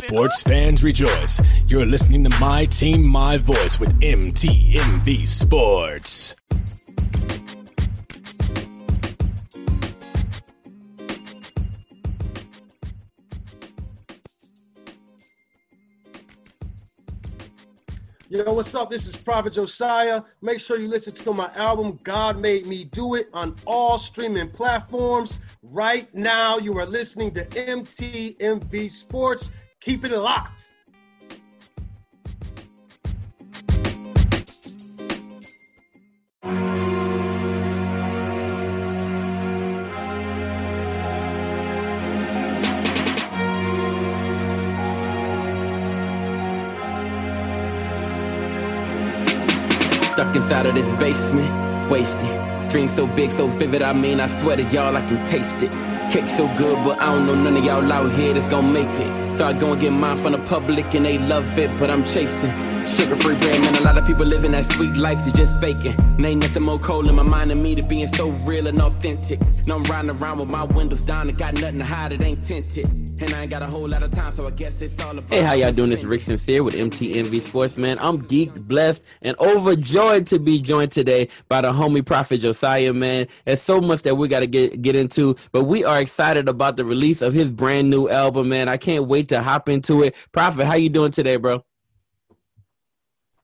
Sports fans rejoice. You're listening to My Team, My Voice with MTMV Sports. Yo, what's up? This is Prafit Josiah. Make sure you listen to my album, God Made Me Do It, on all streaming platforms. Right now, you are listening to MTMV Sports. Keep it locked. Stuck inside of this basement, wasted. Dream so big, so vivid, I mean, I swear to y'all, I can taste it. Kick so good, but I don't know none of y'all out here that's gonna make it. So I go and get mine from the public and they love it, but I'm chasing. Sugar free bread, man. A lot of people living that sweet life, they just faking. And ain't nothing more cold in my mind than me to being so real and authentic. And I'm riding around with my windows down and got nothing to hide, it ain't tinted. And I ain't got a whole lot of time, so I guess it's all about. Hey, how y'all doing? It's Rick Sincere with MTMV Sports, man. I'm geeked, blessed, and overjoyed to be joined today by the homie Prafit Josiah, man. There's so much that we got to get get into, but we are excited about the release of his brand new album, man. I can't wait to hop into it. Prafit, how you doing today, bro?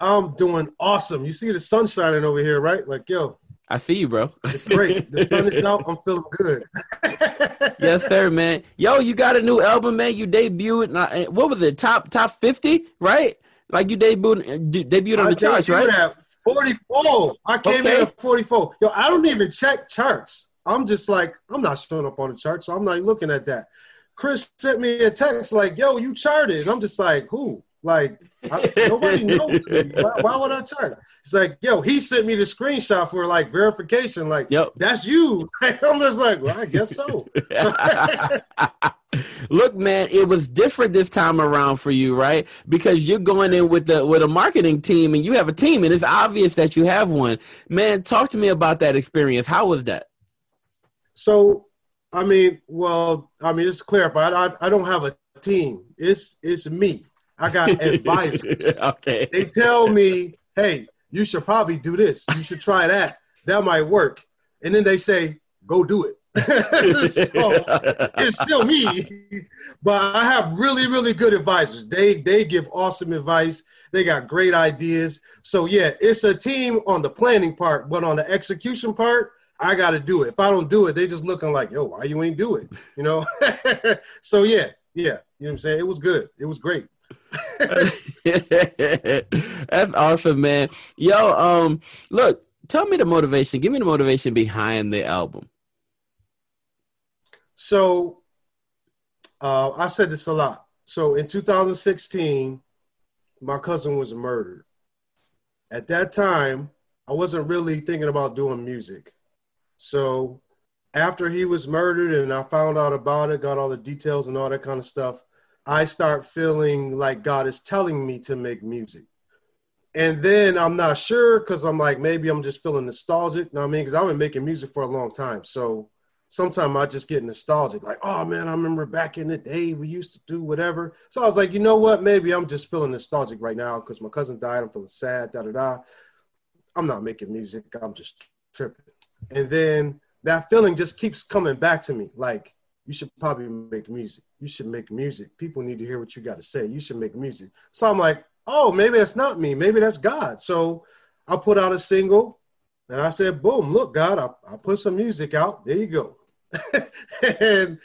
I'm doing awesome. You see the sun shining over here, right? Like, yo, I see you, bro. it's great. The sun is out. I'm feeling good. yes, sir, man. Yo, you got a new album, man. You debuted. uh, What was it? Top top fifty, right? Like you debuted debuted on I the charts, right? At 44. I came Okay. in at 44. Yo, I don't even check charts. I'm just like, I'm not showing up on the chart, so I'm not even looking at that. Chris sent me a text like, yo, you charted. I'm just like, who? Like, I, nobody knows. me. Why, why would I chart? He's like, yo, he sent me the screenshot for like verification. Like, Yep. that's you. I'm just like, well, I guess so. Look, man, it was different this time around for you, right? Because you're going in with the with a marketing team, and you have a team, and it's obvious that you have one. Man, talk to me about that experience. How was that? So, I mean, well, I mean, just to clarify, I, I don't have a team. It's it's me. I got advisors. okay. they tell me, hey, you should probably do this. You should try that. That might work. And then they say, go do it. so it's still me, but I have really, really good advisors. They they give awesome advice. They got great ideas. So yeah, it's a team on the planning part, but on the execution part, I got to do it. If I don't do it, they just looking like, yo, why you ain't do it? You know. so yeah, yeah, you know what I'm saying. It was good. It was great. That's awesome, man. Yo, um, look, tell me the motivation. Give me the motivation behind the album. So uh, I said this a lot. So in 2016, my cousin was murdered. At that time, I wasn't really thinking about doing music. So after he was murdered and I found out about it, got all the details and all that kind of stuff, I start feeling like God is telling me to make music. And then I'm not sure because I'm like, maybe I'm just feeling nostalgic. You know what I mean? Because I've been making music for a long time. So sometimes I just get nostalgic, like, oh man, I remember back in the day we used to do whatever. So I was like, you know what? Maybe I'm just feeling nostalgic right now because my cousin died. I'm feeling sad, da da da. I'm not making music. I'm just tripping. And then that feeling just keeps coming back to me. Like, you should probably make music. You should make music. People need to hear what you got to say. You should make music. So I'm like, oh, maybe that's not me. Maybe that's God. So I put out a single and I said, boom, look, God, I, I put some music out. There you go. and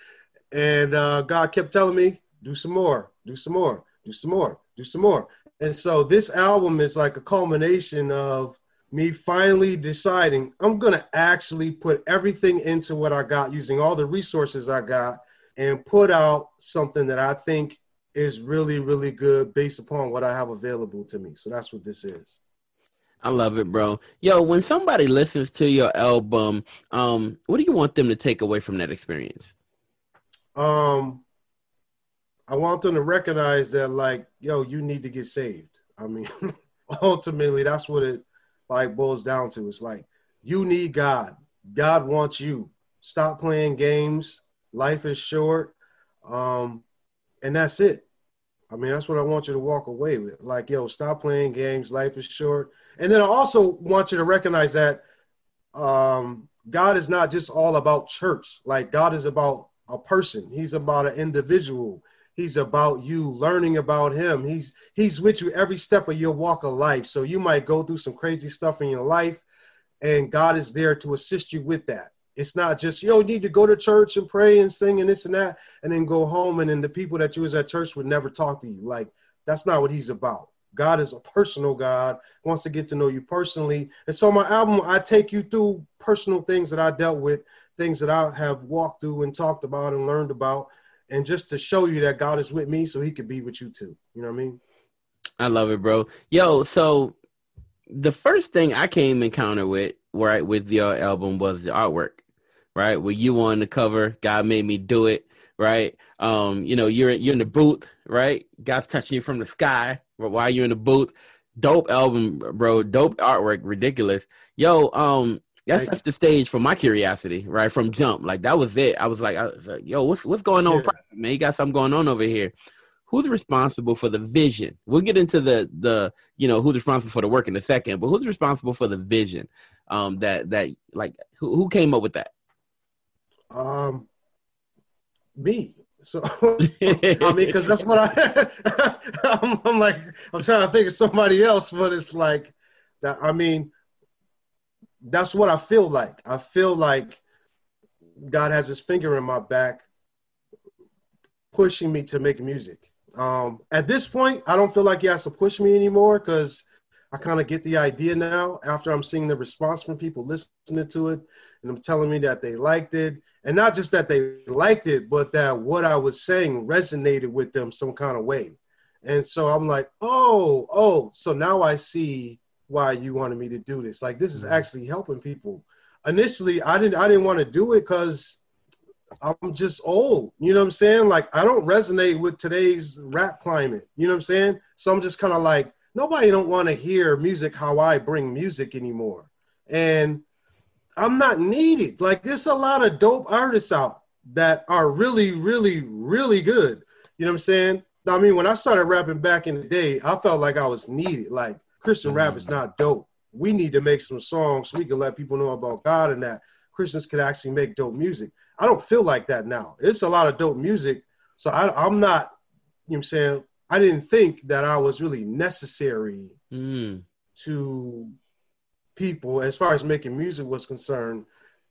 and uh, God kept telling me, do some more, do some more, do some more, do some more. And so this album is like a culmination of me finally deciding I'm going to actually put everything into what I got using all the resources I got and put out something that I think is really, really good based upon what I have available to me. So that's what this is. I love it, bro. Yo, when somebody listens to your album, um, what do you want them to take away from that experience? Um, I want them to recognize that, like, yo, you need to get saved. I mean, ultimately, that's what it like boils down to. It's like you need God. God wants you. Stop playing games. Life is short. Um, and that's it. I mean, that's what I want you to walk away with. Like, yo, stop playing games. Life is short. And then I also want you to recognize that um, God is not just all about church. Like, God is about a person. He's about an individual. He's about you learning about him. He's he's with you every step of your walk of life. So you might go through some crazy stuff in your life, and God is there to assist you with that. It's not just yo need to go to church and pray and sing and this and that, and then go home and then the people that you was at church would never talk to you. Like that's not what He's about. God is a personal God, wants to get to know you personally. And so my album, I take you through personal things that I dealt with, things that I have walked through and talked about and learned about, and just to show you that God is with me, so He could be with you too. You know what I mean? I love it, bro. Yo, so the first thing I came encounter with right with your album was the artwork, right? With you on the cover, God made me do it, right? Um, you know, you're you're in the booth, right? God's touching you from the sky while you're in the booth. Dope album, bro. Dope artwork, ridiculous. Yo, um, that sets the stage for my curiosity, right? From jump, like that was it. I was like, I was like yo, what's what's going on, yeah. man? You got something going on over here who's responsible for the vision? We'll get into the the you know who's responsible for the work in a second, but who's responsible for the vision? Um, that that like who who came up with that? Um, me. So I mean, because that's what I I'm, I'm like I'm trying to think of somebody else, but it's like that. I mean, that's what I feel like. I feel like God has His finger in my back, pushing me to make music. Um, at this point, I don't feel like he has to push me anymore because I kind of get the idea now after I'm seeing the response from people listening to it and I'm telling me that they liked it. And not just that they liked it, but that what I was saying resonated with them some kind of way. And so I'm like, oh, oh, so now I see why you wanted me to do this. Like this is mm-hmm. actually helping people. Initially, I didn't I didn't want to do it because I'm just old. You know what I'm saying? Like I don't resonate with today's rap climate. You know what I'm saying? So I'm just kind of like nobody don't want to hear music how I bring music anymore. And I'm not needed. Like there's a lot of dope artists out that are really, really, really good. You know what I'm saying? I mean, when I started rapping back in the day, I felt like I was needed. Like Christian rap is not dope. We need to make some songs so we can let people know about God and that Christians could actually make dope music. I don't feel like that now. It's a lot of dope music. So I, am not, you know what I'm saying? I didn't think that I was really necessary mm. to people as far as making music was concerned.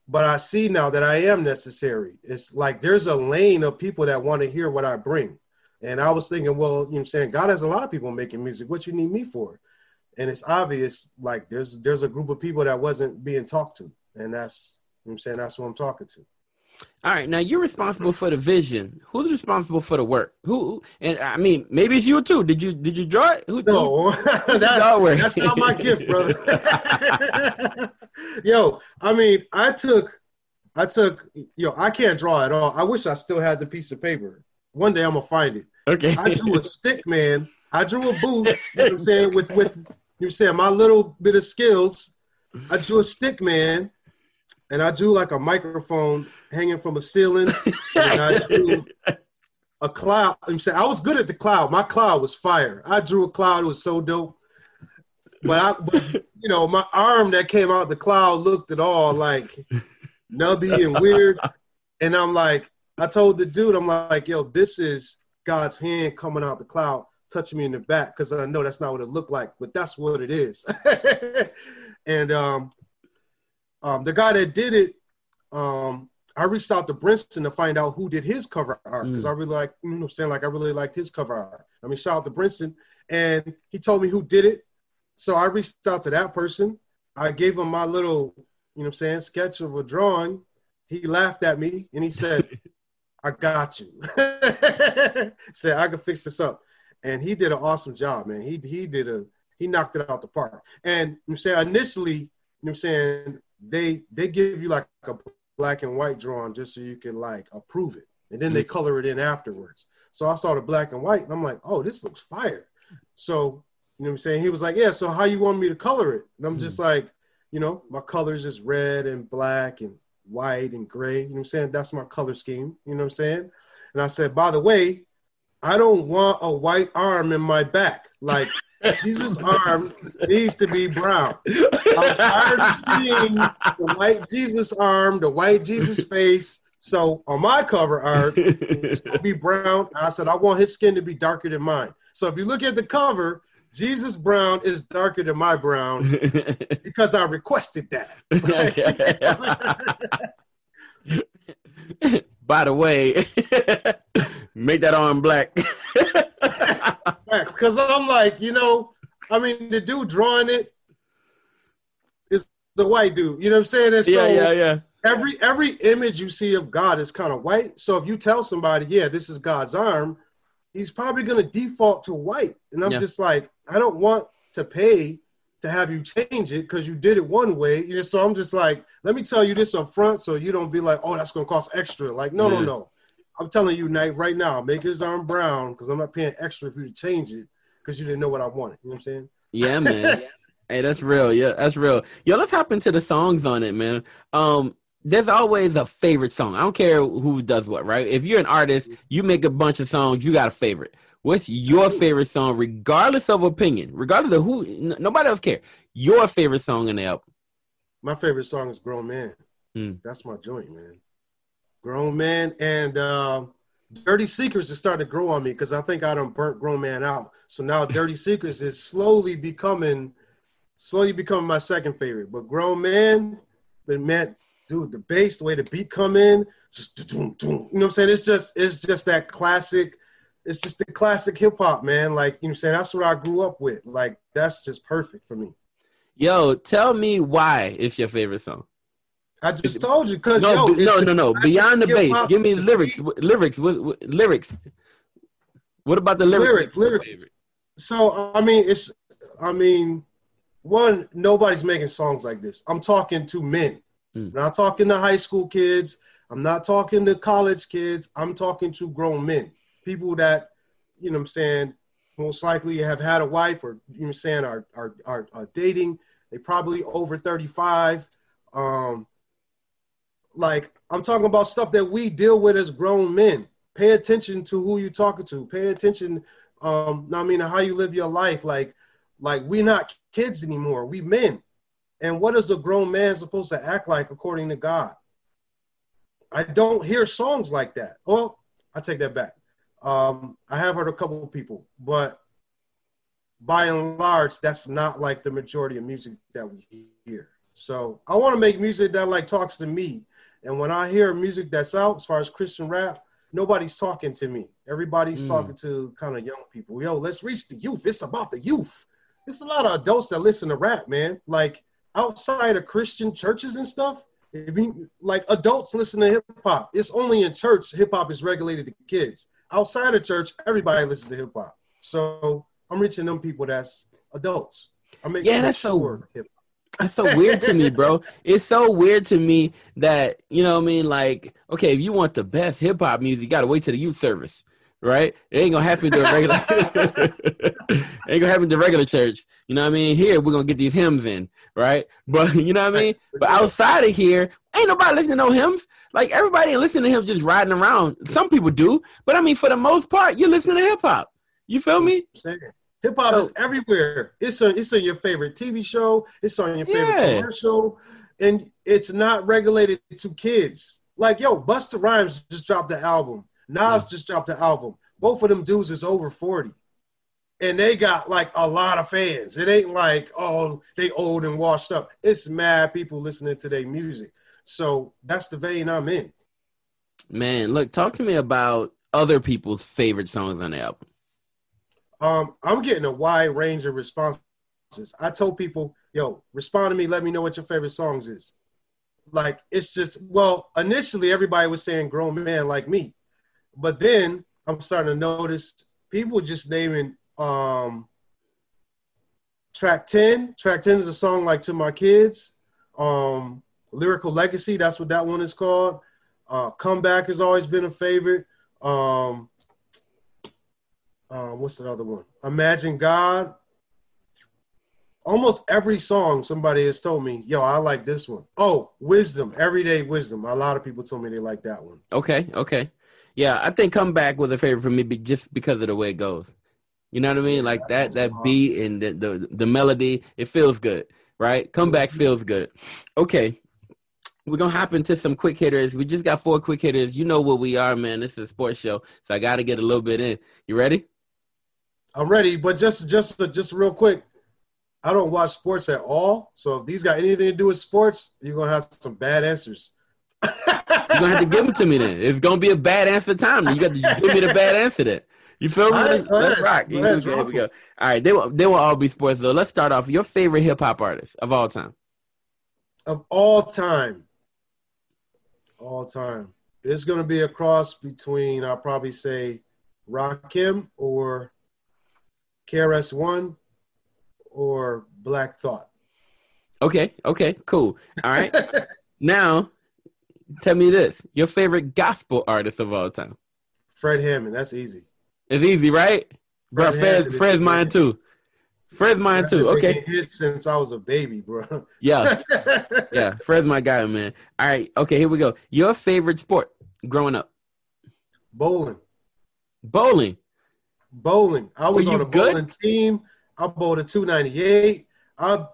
But I see now that I am necessary. It's like there's a lane of people that want to hear what I bring. And I was thinking, well, you know what I'm saying? God has a lot of people making music. What you need me for? And it's obvious like there's there's a group of people that wasn't being talked to. And that's you know I'm saying that's what I'm talking to. All right, now you're responsible for the vision. Who's responsible for the work? Who? And I mean, maybe it's you too. Did you did you draw it? Who, no, who, that's, that's not my gift, brother. yo, I mean, I took, I took, yo, I can't draw at all. I wish I still had the piece of paper. One day I'm gonna find it. Okay. I drew a stick man. I drew a booth. You know what I'm saying with with you saying my little bit of skills. I drew a stick man and I drew like a microphone hanging from a ceiling, and I drew a cloud. I'm saying I was good at the cloud. My cloud was fire. I drew a cloud. It was so dope. But I, but, you know, my arm that came out the cloud looked at all like nubby and weird. And I'm like, I told the dude, I'm like, yo, this is God's hand coming out the cloud, touching me in the back, because I know that's not what it looked like, but that's what it is. and um, um, the guy that did it, um, I reached out to Brinson to find out who did his cover art because mm. I really like, you know, I'm saying like I really liked his cover art. I mean, shout out to Brinson, and he told me who did it. So I reached out to that person. I gave him my little, you know, I'm saying sketch of a drawing. He laughed at me and he said, "I got you." said I can fix this up, and he did an awesome job, man. He he did a he knocked it out the park. And I'm saying initially, you know, I'm saying they they give you like a black and white drawing just so you can like approve it, and then mm-hmm. they color it in afterwards. So I saw the black and white, and I'm like, oh, this looks fire. So you know what I'm saying? He was like, yeah. So how you want me to color it? And I'm mm-hmm. just like, you know, my colors is red and black and white and gray. You know what I'm saying? That's my color scheme. You know what I'm saying? And I said, by the way, I don't want a white arm in my back. Like Jesus' arm needs to be brown. I'm tired of seeing the white Jesus arm, the white Jesus face. So on my cover art, it's gonna be brown. I said I want his skin to be darker than mine. So if you look at the cover, Jesus Brown is darker than my brown because I requested that. By the way, make that arm black. Because I'm like, you know, I mean, the dude drawing it is the white dude. You know what I'm saying? And so yeah, yeah, yeah. Every every image you see of God is kind of white. So if you tell somebody, yeah, this is God's arm, he's probably going to default to white. And I'm yeah. just like, I don't want to pay to have you change it because you did it one way. You know, so I'm just like, let me tell you this up front so you don't be like, oh, that's to cost extra. Like, no, yeah. no, no. I'm telling you, Knight, right now, make his arm brown because I'm not paying extra for you to change it because you didn't know what I wanted. You know what I'm saying? Yeah, man. hey, that's real. Yeah, that's real. Yo, let's hop into the songs on it, man. Um, there's always a favorite song. I don't care who does what, right? If you're an artist, you make a bunch of songs, you got a favorite. What's your favorite song, regardless of opinion, regardless of who? N- nobody else care. Your favorite song in the album. My favorite song is "Grown Man." Mm. That's my joint, man. "Grown Man" and uh, "Dirty Secrets" is starting to grow on me because I think I done burnt "Grown Man" out. So now "Dirty Secrets" is slowly becoming, slowly becoming my second favorite. But "Grown Man," but man, dude, the bass, the way the beat come in, just doom, doom, you know what I'm saying? It's just it's just that classic, it's just the classic hip hop, man. Like, you know what I'm saying? That's what I grew up with. Like, that's just perfect for me. Yo, tell me why it's your favorite song. I just told you because no, yo, no, no, no. Beyond the bass, give me lyrics, lyrics, lyrics. What about the lyrics? Lyric, lyric. So I mean, it's I mean, one nobody's making songs like this. I'm talking to men. Mm. Not talking to high school kids. I'm not talking to college kids. I'm talking to grown men, people that, you know what I'm saying, most likely have had a wife or, you know I'm saying, are, are, are, are dating. They probably over 35. Um, like, I'm talking about stuff that we deal with as grown men. Pay attention to who you're talking to. Pay attention, um, I mean, how you live your life. Like, like we're not kids anymore. We men. And what is a grown man supposed to act like according to God? I don't hear songs like that. Well, I take that back. Um, I have heard a couple of people, but by and large, that's not like the majority of music that we hear. So I want to make music that like talks to me. And when I hear music that's out, as far as Christian rap, nobody's talking to me. Everybody's mm. talking to kind of young people. Yo, let's reach the youth. It's about the youth. There's a lot of adults that listen to rap, man. Like outside of Christian churches and stuff, if you, like adults listen to hip hop, it's only in church hip hop is regulated to kids. Outside of church, everybody listens to hip hop. So I'm reaching them people that's adults. I'm making yeah, that's sure so that's so weird to me, bro. It's so weird to me that you know what I mean. Like, okay, if you want the best hip hop music, you gotta wait to the youth service right? It ain't gonna happen to a regular. ain't gonna happen to regular church. You know what I mean? Here we're gonna get these hymns in, right? But you know what I mean? But outside of here, ain't nobody listening to no hymns. Like everybody listening to him just riding around. Some people do, but I mean, for the most part, you're listening to hip hop. You feel me? Hip hop so, is everywhere. It's on. It's on your favorite TV show. It's on your favorite yeah. commercial, and it's not regulated to kids. Like yo, Busta Rhymes just dropped the album Nas just dropped an album. Both of them dudes is over 40. And they got like a lot of fans. It ain't like, oh, they old and washed up. It's mad people listening to their music. So that's the vein I'm in. Man, look, talk to me about other people's favorite songs on the album. Um, I'm getting a wide range of responses. I told people, yo, respond to me, let me know what your favorite songs is. Like it's just well, initially everybody was saying grown man like me. But then I'm starting to notice people just naming um, track 10. Track 10 is a song like To My Kids. Um, Lyrical Legacy, that's what that one is called. Uh, Comeback has always been a favorite. Um, uh, what's the other one? Imagine God. Almost every song somebody has told me, yo, I like this one. Oh, Wisdom, Everyday Wisdom. A lot of people told me they like that one. Okay, okay. Yeah, I think come back was a favorite for me be, just because of the way it goes. You know what I mean? Like that that beat and the, the the melody, it feels good, right? Come back feels good. Okay. We're gonna hop into some quick hitters. We just got four quick hitters. You know what we are, man. This is a sports show, so I gotta get a little bit in. You ready? I'm ready, but just just just real quick, I don't watch sports at all. So if these got anything to do with sports, you're gonna have some bad answers. You're gonna have to give them to me then. It's gonna be a bad answer time. You got to give me the bad answer then. You feel me? Right, Let's rock. Go, here we go. All right, they will they will all be sports though. Let's start off. Your favorite hip hop artist of all time. Of all time. All time. It's gonna be a cross between I'll probably say Rakim or KRS One or Black Thought. Okay, okay, cool. All right. now, tell me this: your favorite gospel artist of all time? Fred Hammond. That's easy. It's easy, right? Bro, Fred, Fred's mine too. Fred's mine too. Okay. Hit since I was a baby, bro. Yeah. yeah. Fred's my guy, man. All right. Okay. Here we go. Your favorite sport growing up? Bowling. Bowling. Bowling. I was on a good? bowling team. I bowled a 298. I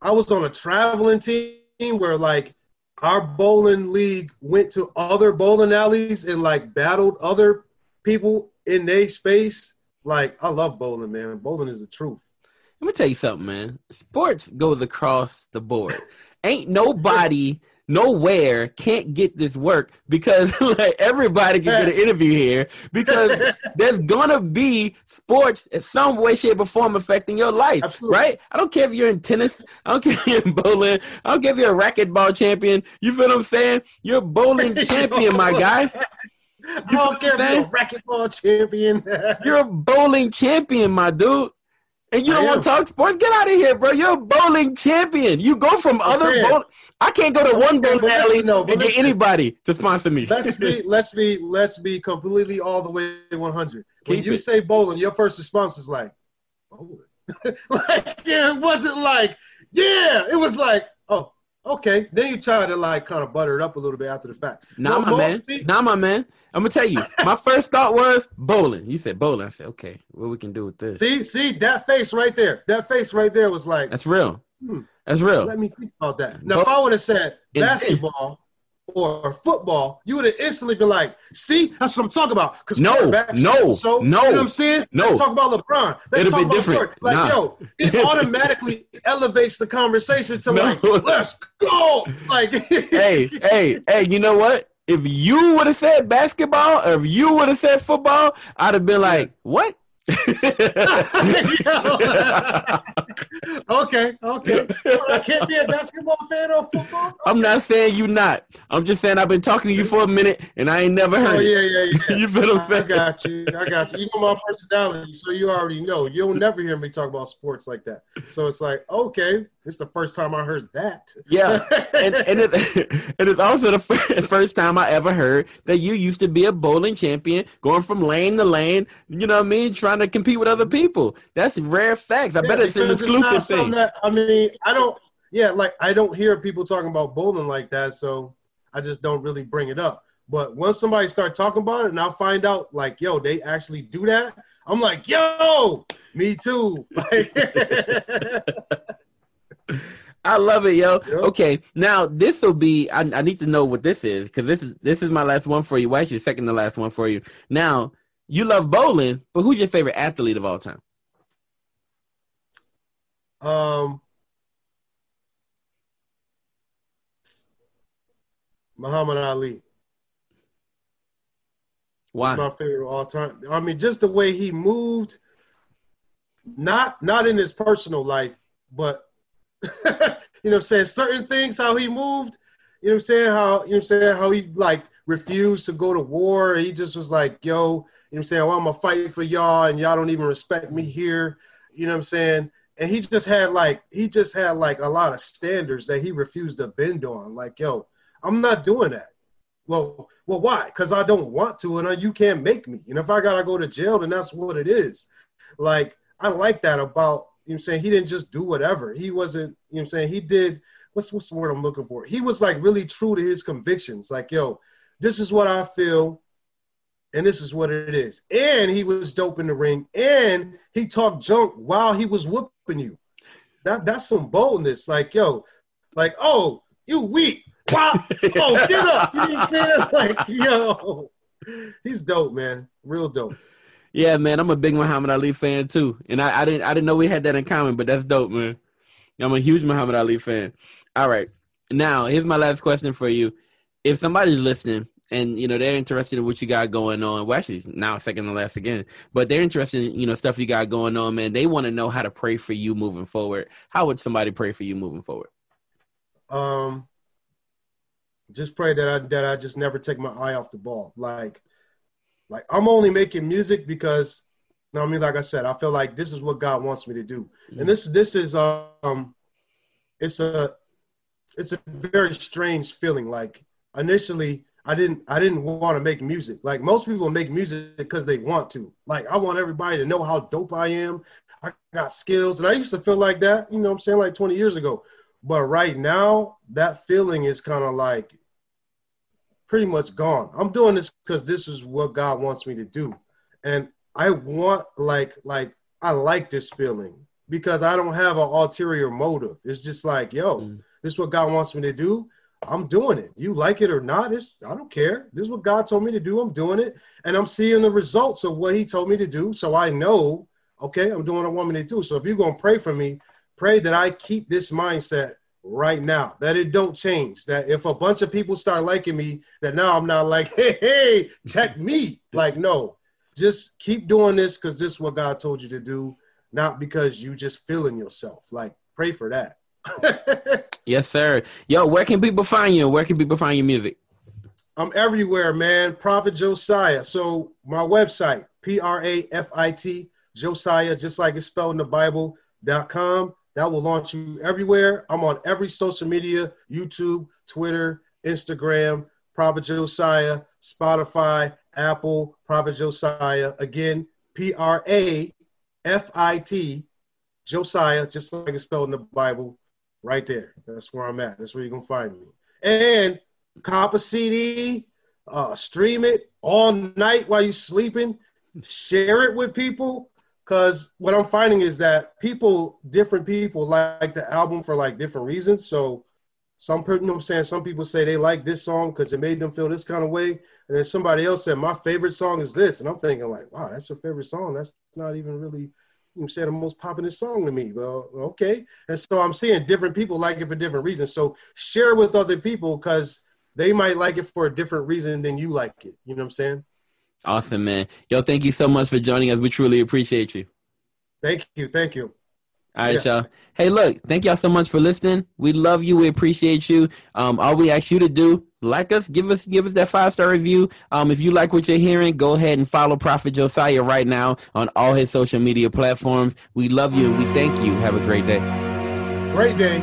I was on a traveling team where like our bowling league went to other bowling alleys and like battled other people in their space. Like I love bowling, man. Bowling is the truth. Let me tell you something, man. Sports goes across the board. Ain't nobody nowhere can't get this work because like everybody can get an interview here because there's gonna be sports in some way, shape, or form affecting your life, Absolutely. right? I don't care if you're in tennis, I don't care if you're in bowling, I don't care if you're a racquetball champion. You feel what I'm saying? You're a bowling champion, my guy. You I don't care if you're a racquetball champion. you're a bowling champion, my dude. And you don't want to talk sports? Get out of here, bro. You're a bowling champion. You go from other bowling. I can't go to one bowling alley no, and get anybody to sponsor me. let's be let's be let's be completely all the way 100. When you it. say bowling, your first response is like bowling. like yeah, it wasn't like yeah, it was like oh okay. Then you try to like kind of butter it up a little bit after the fact. Nah, my man. People, nah, my man. I'm gonna tell you. My first thought was bowling. You said bowling. I said, okay, what we can do with this? See, see that face right there. That face right there was like that's real. Hmm, that's real. Let me think about that. Now, if I would have said basketball or football, you would have instantly been like, "See, that's what I'm talking about." Because no, no, so no, you know what I'm saying? No, let's talk about LeBron. Let's It'll talk about different. Jordan. Like, nah. yo, it automatically elevates the conversation to no. like, "Let's go!" Like, hey, hey, hey, you know what? If you would have said basketball, or if you would have said football, I'd have been like, "What?" okay, okay. I can't be a basketball fan or football. Okay. I'm not saying you not. I'm just saying I've been talking to you for a minute and I ain't never heard. Oh yeah, yeah, yeah. you feel what? I got you. I got you. You know my personality, so you already know. You'll never hear me talk about sports like that. So it's like, okay, it's the first time I heard that. Yeah, and and, it, and it's also the first time I ever heard that you used to be a bowling champion, going from lane to lane. You know what I mean? Trying to compete with other people. That's rare facts. I yeah, bet it's an exclusive thing. That, I mean, I don't. Yeah, like I don't hear people talking about bowling like that, so I just don't really bring it up. But once somebody start talking about it, and I find out like, yo, they actually do that. I'm like, yo, me too. I love it, yo. Yep. Okay, now this will be. I, I, need to know what this is because this is this is my last one for you. Why well, your second to last one for you. Now you love bowling, but who's your favorite athlete of all time? Um, Muhammad Ali. Why? my favorite of all time. I mean, just the way he moved. Not not in his personal life, but you know, saying certain things, how he moved. You know, I'm saying how you know, I'm saying how he like refused to go to war. He just was like, "Yo, you know, I'm saying, well, I'm gonna fight for y'all, and y'all don't even respect me here." You know, what I'm saying, and he just had like he just had like a lot of standards that he refused to bend on. Like, yo, I'm not doing that. Well, well, why? Because I don't want to, and you can't make me. And if I gotta go to jail, then that's what it is. Like, I like that about you know I'm saying? He didn't just do whatever. He wasn't, you know I'm saying? He did what's what's the word I'm looking for? He was like really true to his convictions. Like, yo, this is what I feel. and this is what it is. And he was dope in the ring, and he talked junk while he was whooping you. That that's some boldness. Like, yo, like, oh, you weak. Wow. oh, get up. You know what I'm saying? Like, yo, he's dope, man. Real dope. Yeah, man, I'm a big Muhammad Ali fan too, and I, I didn't I didn't know we had that in common, but that's dope, man. I'm a huge Muhammad Ali fan. All right, now here's my last question for you: If somebody's listening and you know they're interested in what you got going on. Well, actually, now second to last again, but they're interested in you know stuff you got going on, man. They want to know how to pray for you moving forward. How would somebody pray for you moving forward? Um, just pray that I that I just never take my eye off the ball. Like, like I'm only making music because, you know I mean, like I said, I feel like this is what God wants me to do, mm-hmm. and this this is um, it's a it's a very strange feeling. Like initially I didn't I didn't want to make music. Like most people make music because they want to. Like I want everybody to know how dope I am. I got skills. And I used to feel like that, you know I'm saying, like 20 years ago. But right now, that feeling is kind of like pretty much gone. I'm doing this because this is what God wants me to do. And I want like like I like this feeling because I don't have an ulterior motive. It's just like, yo, mm. this is what God wants me to do. I'm doing it. You like it or not, it's I don't care. This is what God told me to do. I'm doing it. And I'm seeing the results of what he told me to do. So I know, okay, I'm doing what I want me to do. So if you're gonna pray for me, pray that I keep this mindset right now, that it don't change. That if a bunch of people start liking me, that now I'm not like, hey, hey, check me. like, no, just keep doing this because this is what God told you to do, not because you just feeling yourself. Like, pray for that. yes, sir. Yo, where can people find you? Where can people find your music? I'm everywhere, man. Prafit Josiah. So my website, P R A F I T, Josiah, just like it's spelled in the Bible.com. That will launch you everywhere. I'm on every social media YouTube, Twitter, Instagram, Prafit Josiah, Spotify, Apple, Prafit Josiah. Again, P R A F I T, Josiah, just like it's spelled in the Bible right there. That's where I'm at. That's where you're gonna find me. And cop a CD, uh, stream it all night while you're sleeping, share it with people. Cause what I'm finding is that people, different people, like the album for like different reasons. So some you know I'm saying some people say they like this song because it made them feel this kind of way, and then somebody else said my favorite song is this, and I'm thinking like, wow, that's your favorite song. That's not even really you said the most popular song to me. Well, okay. And so I'm seeing different people like it for different reasons. So share with other people because they might like it for a different reason than you like it. You know what I'm saying? Awesome, man. Yo, thank you so much for joining us. We truly appreciate you. Thank you. Thank you. All right, yeah. y'all. Hey, look, thank y'all so much for listening. We love you. We appreciate you. Um, all we ask you to do, like us, give us give us that five star review. Um, if you like what you're hearing, go ahead and follow Prafit Josiah right now on all his social media platforms. We love you and we thank you. Have a great day. Great day.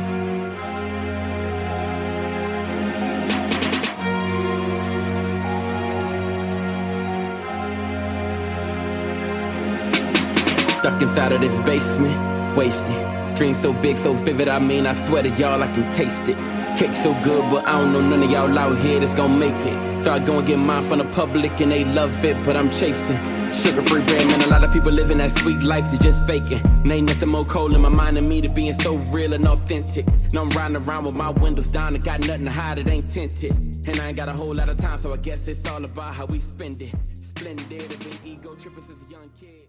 Stuck inside of this basement wasted. Dream so big, so vivid, I mean, I swear to y'all, I can taste it. Cake so good, but I don't know none of y'all out here that's gonna make it. So I go and get mine from the public and they love it, but I'm chasing. Sugar free bread, man. A lot of people living that sweet life, they just faking. Ain't nothing more cold in my mind than me to being so real and authentic. Now I'm riding around with my windows down and got nothing to hide, it ain't tinted. And I ain't got a whole lot of time, so I guess it's all about how we spend it. Splendid, been ego tripping since a young kid.